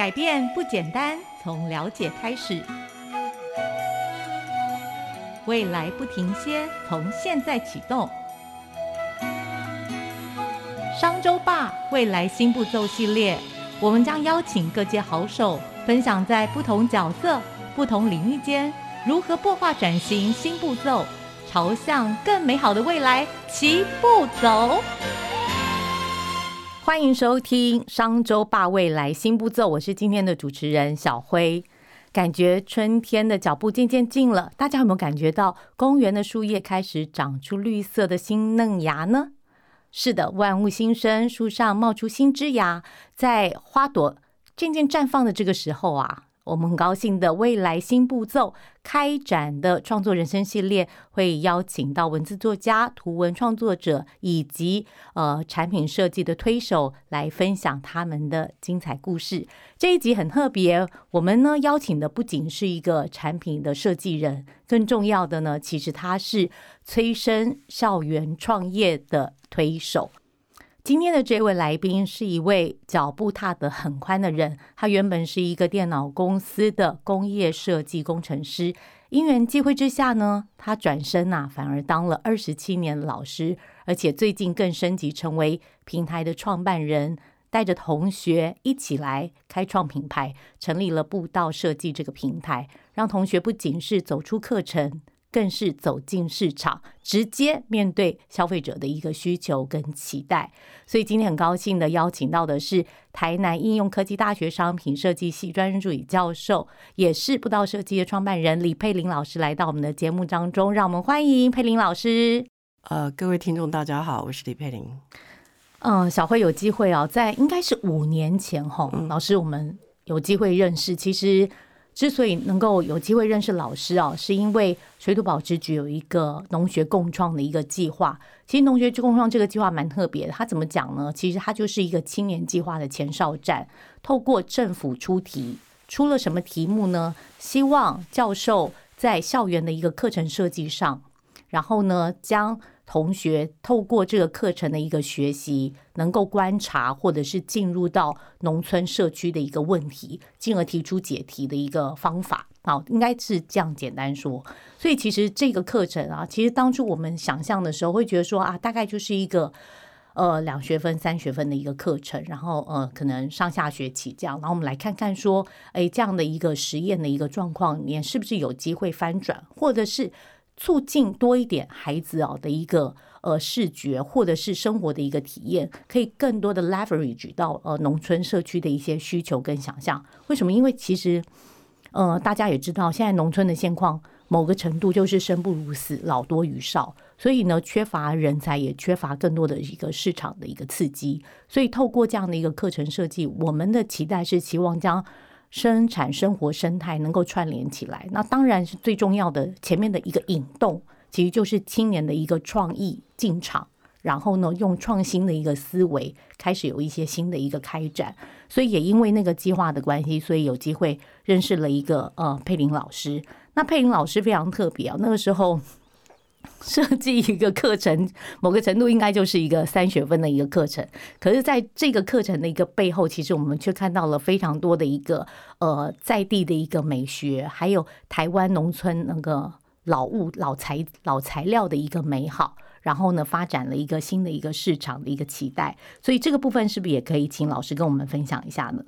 改变不简单，从了解开始；未来不停歇，从现在启动。商周吧未来新步骤系列，我们将邀请各界好手，分享在不同角色、不同领域间如何破化转型新步骤，朝向更美好的未来齐步走。欢迎收听商周霸未来新步骤，我是今天的主持人小辉。感觉春天的脚步渐渐近了，大家有没有感觉到公园的树叶开始长出绿色的新嫩芽呢？是的，万物新生，树上冒出新枝芽，在花朵渐渐绽放的这个时候啊。我们很高兴的未来新步骤开展的创作人生系列，会邀请到文字作家、图文创作者以及呃产品设计的推手来分享他们的精彩故事。这一集很特别，我们呢邀请的不仅是一个产品的设计人，更重要的呢，其实他是催生校园创业的推手。今天的这位来宾是一位脚步踏得很宽的人。他原本是一个电脑公司的工业设计工程师，因缘际会之下呢，他转身呐，反而当了二十七年老师，而且最近更升级成为平台的创办人，带着同学一起来开创品牌，成立了步道设计这个平台，让同学不仅是走出课程。更是走进市场，直接面对消费者的一个需求跟期待。所以今天很高兴的邀请到的是台南应用科技大学商品设计系专任助理教授，也是布道设计的创办人李佩玲老师来到我们的节目当中，让我们欢迎佩玲老师。呃，各位听众大家好，我是李佩玲。嗯，小慧有机会哦，在应该是五年前哈，老师我们有机会认识，其实。之所以能够有机会认识老师啊，是因为水土保持局有一个农学共创的一个计划。其实农学共创这个计划蛮特别的，它怎么讲呢？其实它就是一个青年计划的前哨站，透过政府出题，出了什么题目呢？希望教授在校园的一个课程设计上，然后呢将。同学透过这个课程的一个学习，能够观察或者是进入到农村社区的一个问题，进而提出解题的一个方法。好，应该是这样简单说。所以其实这个课程啊，其实当初我们想象的时候，会觉得说啊，大概就是一个呃两学分、三学分的一个课程，然后呃可能上下学期这样。然后我们来看看说，哎，这样的一个实验的一个状况里面，是不是有机会翻转，或者是？促进多一点孩子啊的一个呃视觉或者是生活的一个体验，可以更多的 leverage 到呃农村社区的一些需求跟想象。为什么？因为其实呃大家也知道，现在农村的现况某个程度就是生不如死，老多于少，所以呢缺乏人才，也缺乏更多的一个市场的一个刺激。所以透过这样的一个课程设计，我们的期待是期望将。生产生活生态能够串联起来，那当然是最重要的。前面的一个引动，其实就是青年的一个创意进场，然后呢，用创新的一个思维开始有一些新的一个开展。所以也因为那个计划的关系，所以有机会认识了一个呃佩林老师。那佩林老师非常特别啊，那个时候。设计一个课程，某个程度应该就是一个三学分的一个课程。可是，在这个课程的一个背后，其实我们却看到了非常多的一个呃在地的一个美学，还有台湾农村那个老物、老材、老材料的一个美好。然后呢，发展了一个新的一个市场的一个期待。所以，这个部分是不是也可以请老师跟我们分享一下呢？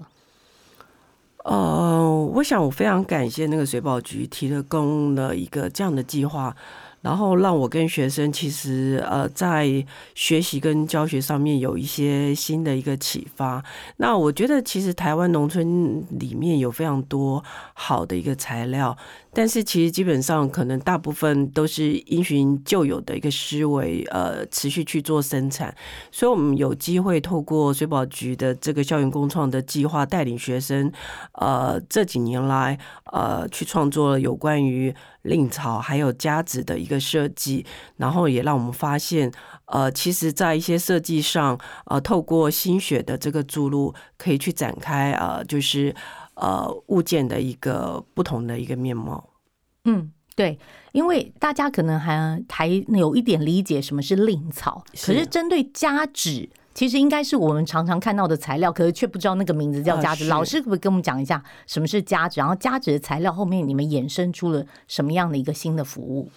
呃，我想我非常感谢那个水保局提供了一个这样的计划。然后让我跟学生其实呃在学习跟教学上面有一些新的一个启发。那我觉得其实台湾农村里面有非常多好的一个材料。但是其实基本上可能大部分都是因循旧有的一个思维，呃，持续去做生产。所以，我们有机会透过水保局的这个校园工创的计划，带领学生，呃，这几年来，呃，去创作了有关于令草还有夹子的一个设计，然后也让我们发现，呃，其实在一些设计上，呃，透过心血的这个注入，可以去展开，呃，就是。呃，物件的一个不同的一个面貌。嗯，对，因为大家可能还还有一点理解什么是令草，可是针对家纸其实应该是我们常常看到的材料，可是却不知道那个名字叫夹子。是老师可不可以跟我们讲一下什么是家纸？然后家纸的材料后面你们衍生出了什么样的一个新的服务？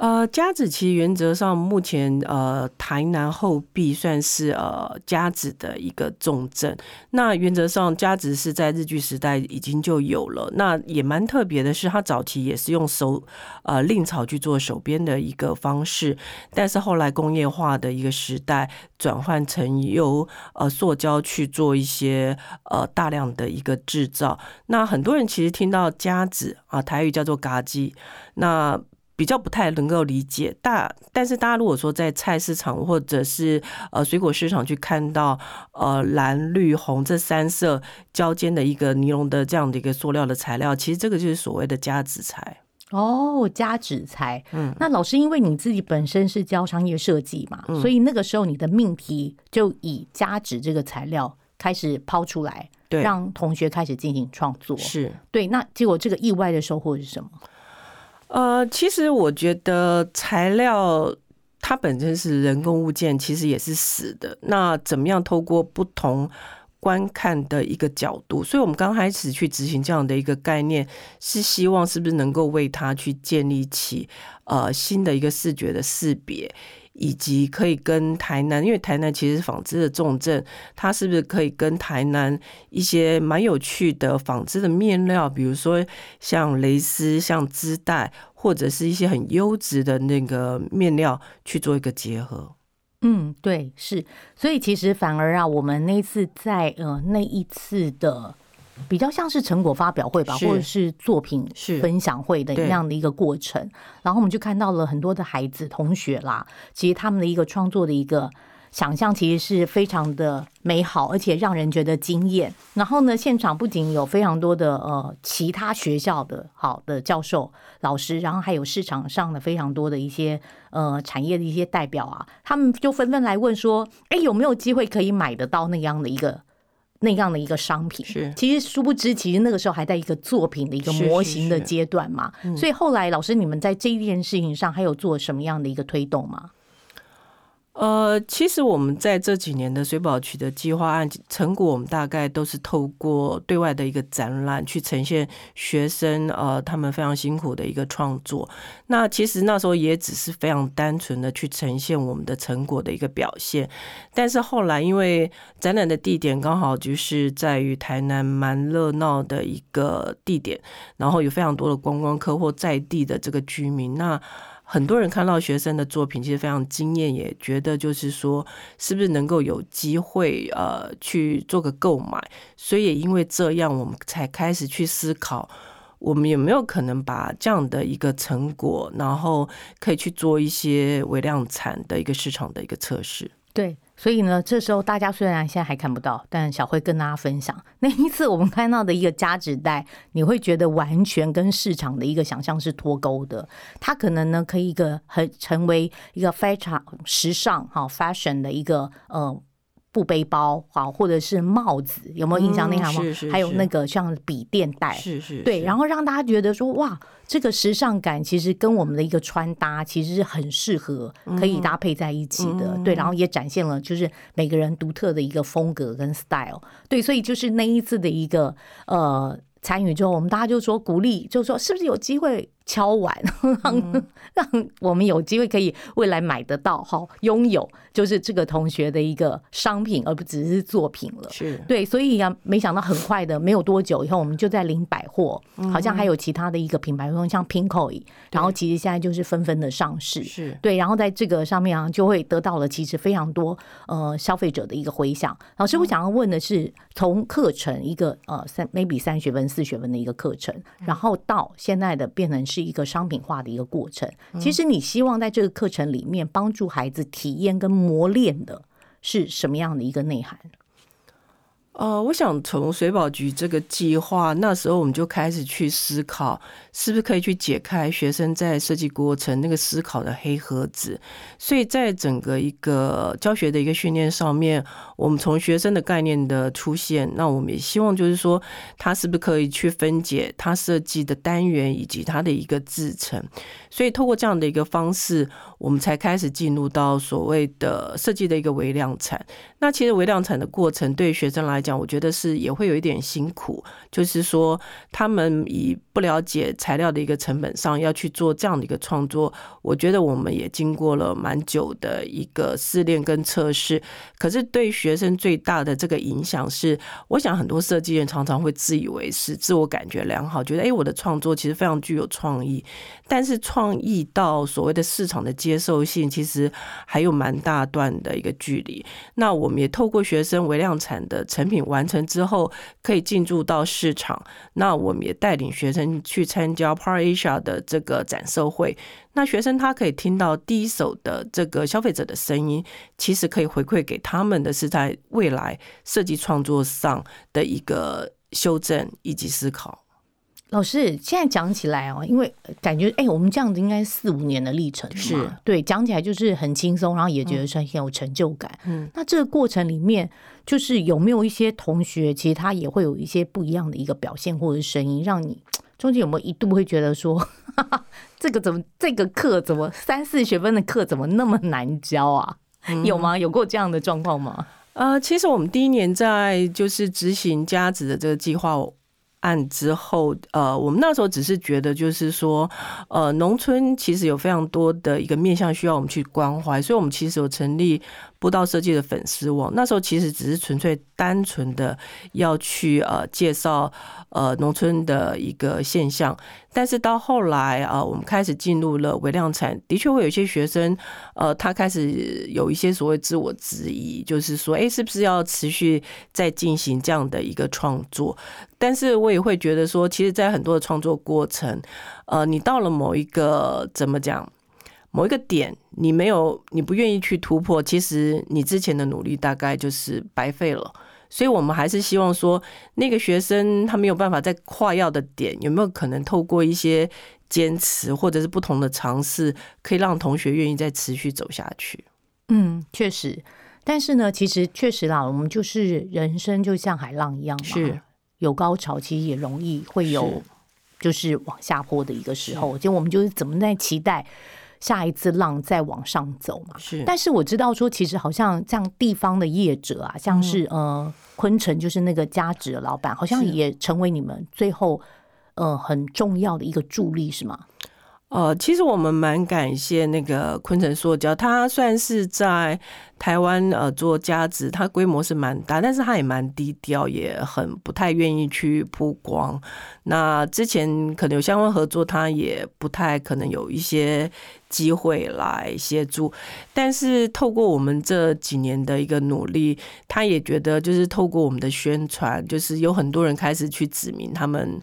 呃，夹子其实原则上目前呃台南后壁算是呃夹子的一个重镇。那原则上夹子是在日据时代已经就有了。那也蛮特别的是，它早期也是用手呃令草去做手编的一个方式，但是后来工业化的一个时代转换成由呃塑胶去做一些呃大量的一个制造。那很多人其实听到夹子啊，台语叫做嘎叽，那。比较不太能够理解，大但是大家如果说在菜市场或者是呃水果市场去看到呃蓝绿红这三色交间的一个尼龙的这样的一个塑料的材料，其实这个就是所谓的夹纸材。哦，加纸材。嗯，那老师因为你自己本身是教商业设计嘛，所以那个时候你的命题就以加纸这个材料开始抛出来，对，让同学开始进行创作。是对，那结果这个意外的收获是什么？呃，其实我觉得材料它本身是人工物件，其实也是死的。那怎么样透过不同观看的一个角度？所以我们刚开始去执行这样的一个概念，是希望是不是能够为它去建立起呃新的一个视觉的识别。以及可以跟台南，因为台南其实纺织的重镇，它是不是可以跟台南一些蛮有趣的纺织的面料，比如说像蕾丝、像织带，或者是一些很优质的那个面料去做一个结合？嗯，对，是，所以其实反而啊，我们那次在呃那一次的。比较像是成果发表会吧，或者是作品分享会的那样的一个过程。然后我们就看到了很多的孩子同学啦，其实他们的一个创作的一个想象，其实是非常的美好，而且让人觉得惊艳。然后呢，现场不仅有非常多的呃其他学校的好的教授老师，然后还有市场上的非常多的一些呃产业的一些代表啊，他们就纷纷来问说：“哎，有没有机会可以买得到那样的一个？”那样的一个商品，是。其实殊不知，其实那个时候还在一个作品的一个模型的阶段嘛，所以后来老师你们在这一件事情上还有做什么样的一个推动吗？呃，其实我们在这几年的水保局的计划案成果，我们大概都是透过对外的一个展览去呈现学生呃他们非常辛苦的一个创作。那其实那时候也只是非常单纯的去呈现我们的成果的一个表现。但是后来因为展览的地点刚好就是在于台南蛮热闹的一个地点，然后有非常多的观光客或在地的这个居民，那。很多人看到学生的作品，其实非常惊艳，也觉得就是说，是不是能够有机会呃去做个购买？所以也因为这样，我们才开始去思考，我们有没有可能把这样的一个成果，然后可以去做一些微量产的一个市场的一个测试。对。所以呢，这时候大家虽然现在还看不到，但小慧跟大家分享 那一次我们看到的一个加纸袋，你会觉得完全跟市场的一个想象是脱钩的。它可能呢，可以一个很成为一个非常时尚哈 fashion 的一个呃。布背包好，或者是帽子，有没有印象那行吗？还有那个像笔电袋，是是，对，然后让大家觉得说，哇，这个时尚感其实跟我们的一个穿搭其实是很适合，可以搭配在一起的，对，然后也展现了就是每个人独特的一个风格跟 style，对，所以就是那一次的一个呃参与之后，我们大家就说鼓励，就说是不是有机会。敲碗，让 让我们有机会可以未来买得到哈，拥有就是这个同学的一个商品，而不只是作品了。是对，所以啊，没想到很快的，没有多久以后，我们就在零百货，好像还有其他的一个品牌，像 Pinko，然后其实现在就是纷纷的上市。是对，然后在这个上面啊，就会得到了其实非常多呃消费者的一个回响。老师，我想要问的是，从课程一个呃三 maybe 三学分四学分的一个课程，然后到现在的变成是。一个商品化的一个过程，其实你希望在这个课程里面帮助孩子体验跟磨练的是什么样的一个内涵？呃，我想从水保局这个计划那时候，我们就开始去思考，是不是可以去解开学生在设计过程那个思考的黑盒子。所以在整个一个教学的一个训练上面，我们从学生的概念的出现，那我们也希望就是说，他是不是可以去分解他设计的单元以及他的一个制成。所以透过这样的一个方式，我们才开始进入到所谓的设计的一个微量产。那其实微量产的过程对学生来讲，我觉得是也会有一点辛苦，就是说他们以不了解材料的一个成本上要去做这样的一个创作，我觉得我们也经过了蛮久的一个试炼跟测试。可是对学生最大的这个影响是，我想很多设计人常常会自以为是，自我感觉良好，觉得哎我的创作其实非常具有创意，但是创意到所谓的市场的接受性，其实还有蛮大段的一个距离。那我。们也透过学生微量产的成品完成之后，可以进驻到市场。那我们也带领学生去参加 Par Asia 的这个展售会。那学生他可以听到第一手的这个消费者的声音，其实可以回馈给他们的是在未来设计创作上的一个修正以及思考。老师，现在讲起来哦，因为感觉哎，我们这样子应该四五年的历程是对，讲起来就是很轻松，然后也觉得算很有成就感。嗯，那这个过程里面，就是有没有一些同学，其实他也会有一些不一样的一个表现或者声音，让你 中间有没有一度会觉得说，哈 哈这个怎么这个课怎么三四学分的课怎么那么难教啊？有吗？有过这样的状况吗？呃，其实我们第一年在就是执行家子的这个计划。案之后，呃，我们那时候只是觉得，就是说，呃，农村其实有非常多的一个面向需要我们去关怀，所以我们其实有成立。步道设计的粉丝网，那时候其实只是纯粹单纯的要去呃介绍呃农村的一个现象，但是到后来啊，我们开始进入了微量产，的确会有一些学生呃，他开始有一些所谓自我质疑，就是说，哎，是不是要持续在进行这样的一个创作？但是我也会觉得说，其实，在很多的创作过程，呃，你到了某一个怎么讲？某一个点，你没有，你不愿意去突破，其实你之前的努力大概就是白费了。所以，我们还是希望说，那个学生他没有办法在跨要的点，有没有可能透过一些坚持或者是不同的尝试，可以让同学愿意再持续走下去？嗯，确实。但是呢，其实确实啦，我们就是人生就像海浪一样嘛，是有高潮，其实也容易会有就是往下坡的一个时候。就我们就是怎么在期待。下一次浪再往上走嘛？是，但是我知道说，其实好像像地方的业者啊，像是呃昆城，就是那个家职的老板，好像也成为你们最后呃很重要的一个助力，是吗？呃，其实我们蛮感谢那个昆城塑胶，它算是在台湾呃做家子，它规模是蛮大，但是它也蛮低调，也很不太愿意去曝光。那之前可能有相关合作，它也不太可能有一些。机会来协助，但是透过我们这几年的一个努力，他也觉得就是透过我们的宣传，就是有很多人开始去指明他们，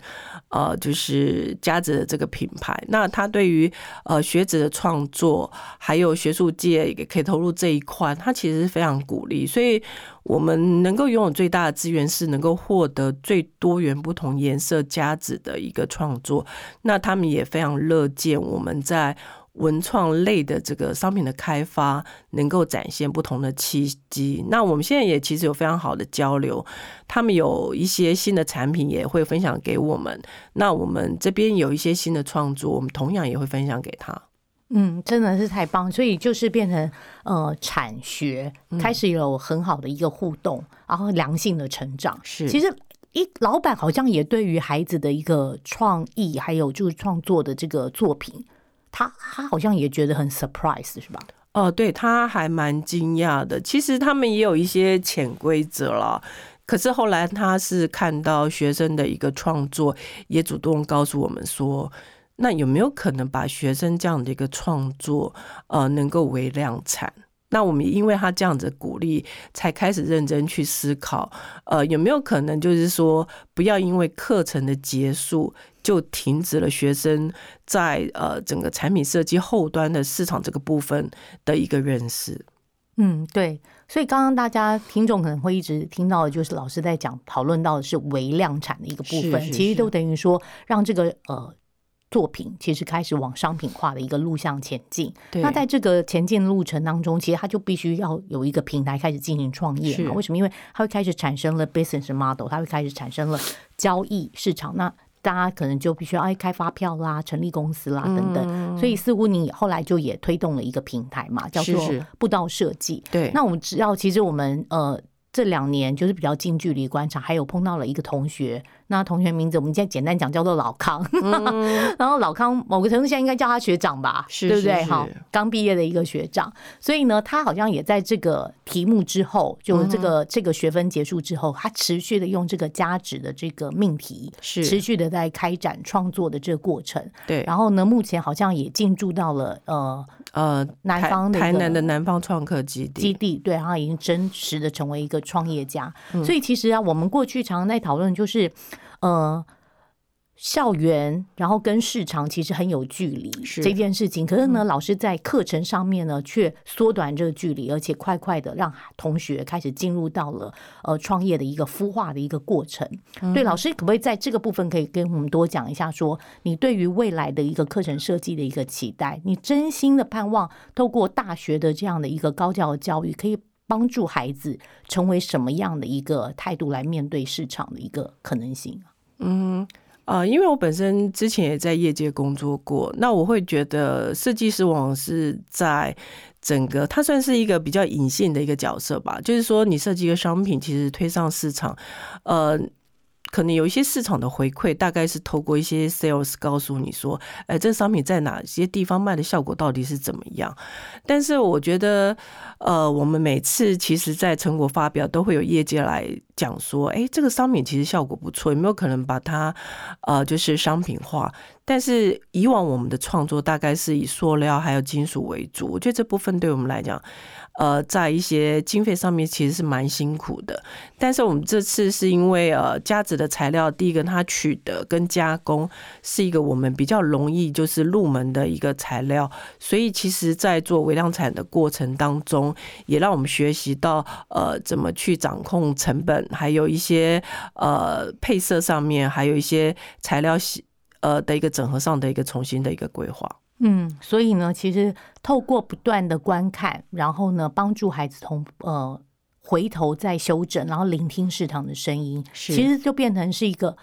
呃，就是家子的这个品牌。那他对于呃学子的创作，还有学术界也可以投入这一块，他其实是非常鼓励。所以我们能够拥有最大的资源，是能够获得最多元不同颜色夹子的一个创作。那他们也非常乐见我们在。文创类的这个商品的开发，能够展现不同的契机。那我们现在也其实有非常好的交流，他们有一些新的产品也会分享给我们。那我们这边有一些新的创作，我们同样也会分享给他。嗯，真的是太棒，所以就是变成呃产学开始有很好的一个互动，然后良性的成长。是，其实一老板好像也对于孩子的一个创意，还有就是创作的这个作品。他他好像也觉得很 surprise 是吧？哦，对，他还蛮惊讶的。其实他们也有一些潜规则了，可是后来他是看到学生的一个创作，也主动告诉我们说，那有没有可能把学生这样的一个创作，呃，能够为量产？那我们因为他这样子鼓励，才开始认真去思考，呃，有没有可能就是说，不要因为课程的结束。就停止了学生在呃整个产品设计后端的市场这个部分的一个认识。嗯，对，所以刚刚大家听众可能会一直听到的就是老师在讲讨论到的是微量产的一个部分，是是其实都等于说让这个呃。作品其实开始往商品化的一个路向前进。那在这个前进的路程当中，其实它就必须要有一个平台开始进行创业为什么？因为它会开始产生了 business model，它会开始产生了交易市场。那大家可能就必须要哎开发票啦、成立公司啦等等。所以似乎你后来就也推动了一个平台嘛，叫做步道设计。对，那我们只要，其实我们呃这两年就是比较近距离观察，还有碰到了一个同学，那同学名字我们现在简单讲叫做老康，然后老康某个程度现在应该叫他学长吧，是对不对？是是。哈，刚毕业的一个学长，所以呢，他好像也在这个题目之后，就这个、这个学分结束之后，他持续的用这个价值的这个命题，是。持续的在开展创作的这个过程。对，然后呢，目前好像也进驻到了呃呃，南方的台南的南方创客基地，基地，对，他已经真实的成为一个创业家。嗯。所以其实啊，我们过去常常在讨论，就是呃。校园，然后跟市场其实很有距离是嗯这件事情，可是呢，老师在课程上面呢，却缩短这个距离，而且快快的让同学开始进入到了呃创业的一个孵化的一个过程。嗯对，老师可不可以在这个部分可以跟我们多讲一下说你对于未来的一个课程设计的一个期待？你真心的盼望透过大学的这样的一个高教的教育，可以帮助孩子成为什么样的一个态度来面对市场的一个可能性嗯？啊、因为我本身之前也在业界工作过，那我会觉得设计师往往是在整个，它算是一个比较隐性的一个角色吧。就是说，你设计一个商品，其实推上市场，呃。可能有一些市场的回馈，大概是透过一些 sales 告诉你说，哎，这商品在哪些地方卖的效果到底是怎么样。但是我觉得，呃，我们每次其实，在成果发表都会有业界来讲说，哎，这个商品其实效果不错，有没有可能把它，呃，就是商品化？但是以往我们的创作大概是以塑料还有金属为主，我觉得这部分对我们来讲，呃，在一些经费上面其实是蛮辛苦的。但是我们这次是因为呃，夹子的材料，第一个它取得跟加工是一个我们比较容易就是入门的一个材料，所以其实在做微量产的过程当中，也让我们学习到呃怎么去掌控成本，还有一些呃配色上面，还有一些材料系呃的一个整合上的一个重新的一个规划。嗯，所以呢，其实透过不断的观看，然后呢，帮助孩子从呃回头再修正，然后聆听市场的声音，是其实就变成是一个。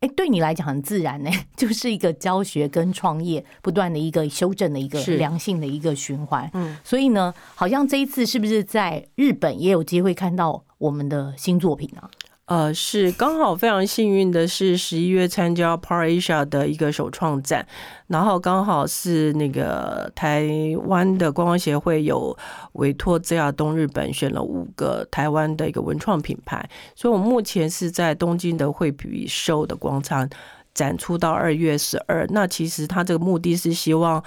哎，对你来讲很自然呢，就是一个教学跟创业不断的一个修正的一个良性的一个循环。嗯，所以呢，好像这一次是不是在日本也有机会看到我们的新作品啊？呃，是刚好非常幸运的是，十一月参加 Par Asia 的一个首创展，然后刚好是那个台湾的观光协会有委托 ZR 东日本选了五个台湾的一个文创品牌，所以我目前是在东京的惠比寿的广场。展出到二月十二，那其实它这个目的是希望，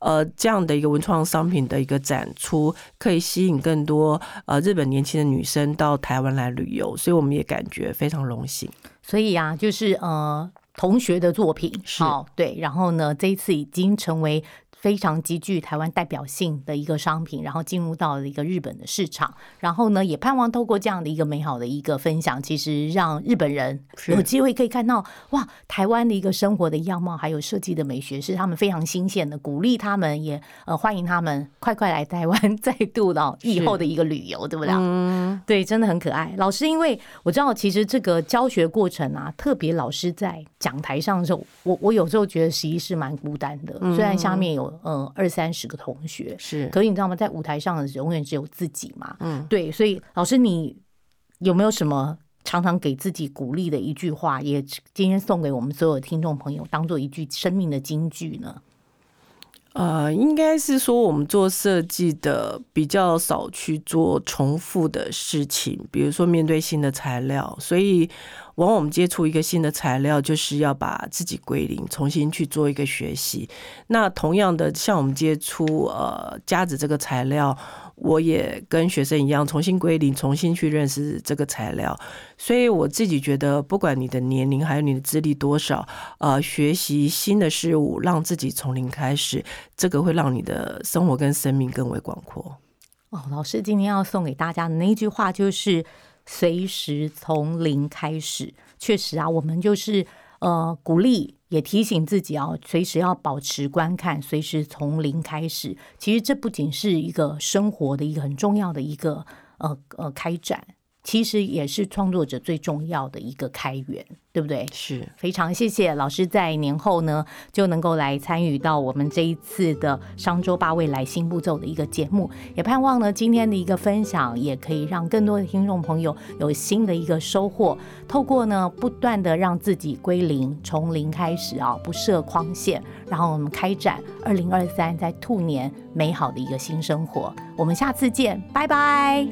呃，这样的一个文创商品的一个展出，可以吸引更多呃日本年轻的女生到台湾来旅游，所以我们也感觉非常荣幸。所以啊，就是呃，同学的作品，是。哦对，然后呢，这一次已经成为非常极具台湾代表性的一个商品，然后进入到了一个日本的市场，然后呢，也盼望透过这样的一个美好的一个分享，其实让日本人有机会可以看到哇，台湾的一个生活的样貌，还有设计的美学是他们非常新鲜的，鼓励他们，也呃欢迎他们快快来台湾，再度到以后的一个旅游，对不对？嗯，对，真的很可爱。老师，因为我知道，其实这个教学过程啊，特别老师在讲台上的时候，我我有时候觉得实习是蛮孤单的。虽然下面有呃二三十个同学，是可是你知道吗？在舞台上的永远只有自己嘛。嗯，对，所以老师，你有没有什么常常给自己鼓励的一句话，也今天送给我们所有听众朋友，当做一句生命的金句呢？呃，应该是说我们做设计的比较少去做重复的事情，比如说面对新的材料，所以往往我们接触一个新的材料，就是要把自己归零，重新去做一个学习。那同样的，像我们接触呃夹子这个材料，我也跟学生一样，重新归零，重新去认识这个材料。所以我自己觉得，不管你的年龄还有你的资历多少，呃，学习新的事物，让自己从零开始，这个会让你的生活跟生命更为广阔。哦，老师今天要送给大家的那一句话就是“随时从零开始”。确实啊，我们就是呃鼓励，也提醒自己啊，随时要保持观看，随时从零开始。其实这不仅是一个生活的一个很重要的一个呃呃开展。其实也是创作者最重要的一个开源，对不对？是非常谢谢老师在年后呢就能够来参与到我们这一次的商周八未来新步骤的一个节目，也盼望呢今天的一个分享也可以让更多的听众朋友有新的一个收获。透过呢不断的让自己归零，从零开始啊，不设框线，然后我们开展二零二三在兔年美好的一个新生活。我们下次见，拜拜。